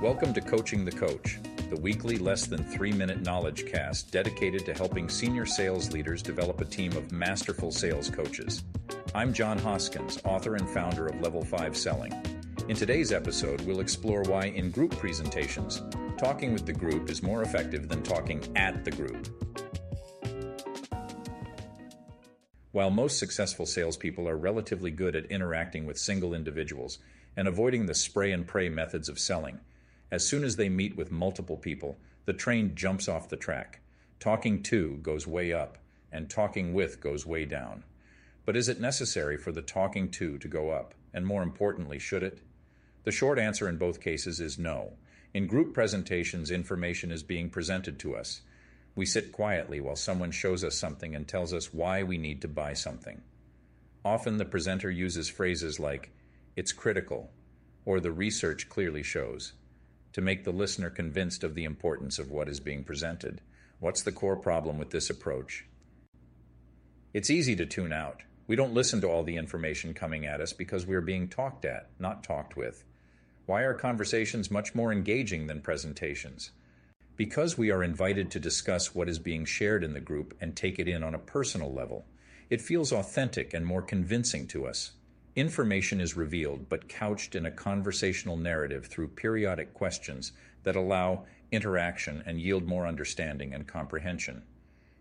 Welcome to Coaching the Coach, the weekly less than three minute knowledge cast dedicated to helping senior sales leaders develop a team of masterful sales coaches. I'm John Hoskins, author and founder of Level 5 Selling. In today's episode, we'll explore why in group presentations, talking with the group is more effective than talking at the group. While most successful salespeople are relatively good at interacting with single individuals and avoiding the spray and pray methods of selling, as soon as they meet with multiple people, the train jumps off the track. Talking to goes way up, and talking with goes way down. But is it necessary for the talking to to go up? And more importantly, should it? The short answer in both cases is no. In group presentations, information is being presented to us. We sit quietly while someone shows us something and tells us why we need to buy something. Often the presenter uses phrases like, it's critical, or the research clearly shows, to make the listener convinced of the importance of what is being presented. What's the core problem with this approach? It's easy to tune out. We don't listen to all the information coming at us because we are being talked at, not talked with. Why are conversations much more engaging than presentations? Because we are invited to discuss what is being shared in the group and take it in on a personal level, it feels authentic and more convincing to us. Information is revealed, but couched in a conversational narrative through periodic questions that allow interaction and yield more understanding and comprehension.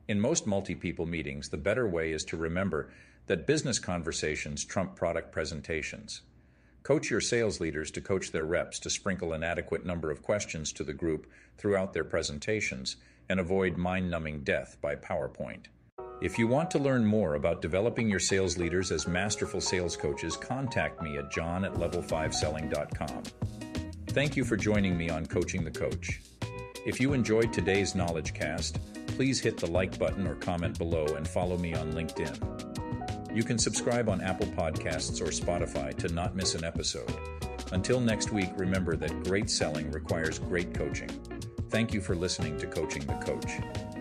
In most multi people meetings, the better way is to remember that business conversations trump product presentations. Coach your sales leaders to coach their reps to sprinkle an adequate number of questions to the group throughout their presentations and avoid mind numbing death by PowerPoint. If you want to learn more about developing your sales leaders as masterful sales coaches, contact me at john at level5selling.com. Thank you for joining me on Coaching the Coach. If you enjoyed today's Knowledge Cast, please hit the like button or comment below and follow me on LinkedIn. You can subscribe on Apple Podcasts or Spotify to not miss an episode. Until next week, remember that great selling requires great coaching. Thank you for listening to Coaching the Coach.